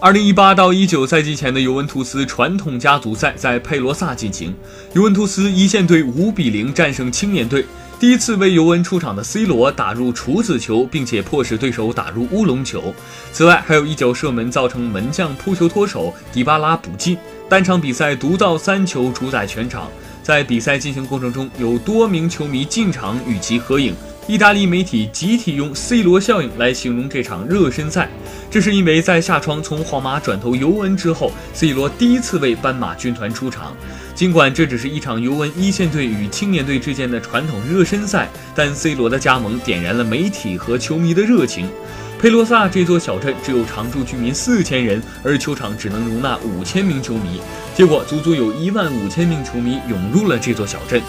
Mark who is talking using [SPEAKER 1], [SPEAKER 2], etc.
[SPEAKER 1] 二零一八到一九赛季前的尤文图斯传统家族赛在佩罗萨进行，尤文图斯一线队五比零战胜青年队。第一次为尤文出场的 C 罗打入处子球，并且迫使对手打入乌龙球。此外，还有一脚射门造成门将扑球脱手，迪巴拉补进。单场比赛独到三球，主宰全场。在比赛进行过程中，有多名球迷进场与其合影。意大利媒体集体用 “C 罗效应”来形容这场热身赛，这是因为在夏窗从皇马转投尤文之后，C 罗第一次为斑马军团出场。尽管这只是一场尤文一线队与青年队之间的传统热身赛，但 C 罗的加盟点燃了媒体和球迷的热情。佩罗萨这座小镇只有常住居民四千人，而球场只能容纳五千名球迷，结果足足有一万五千名球迷涌入了这座小镇。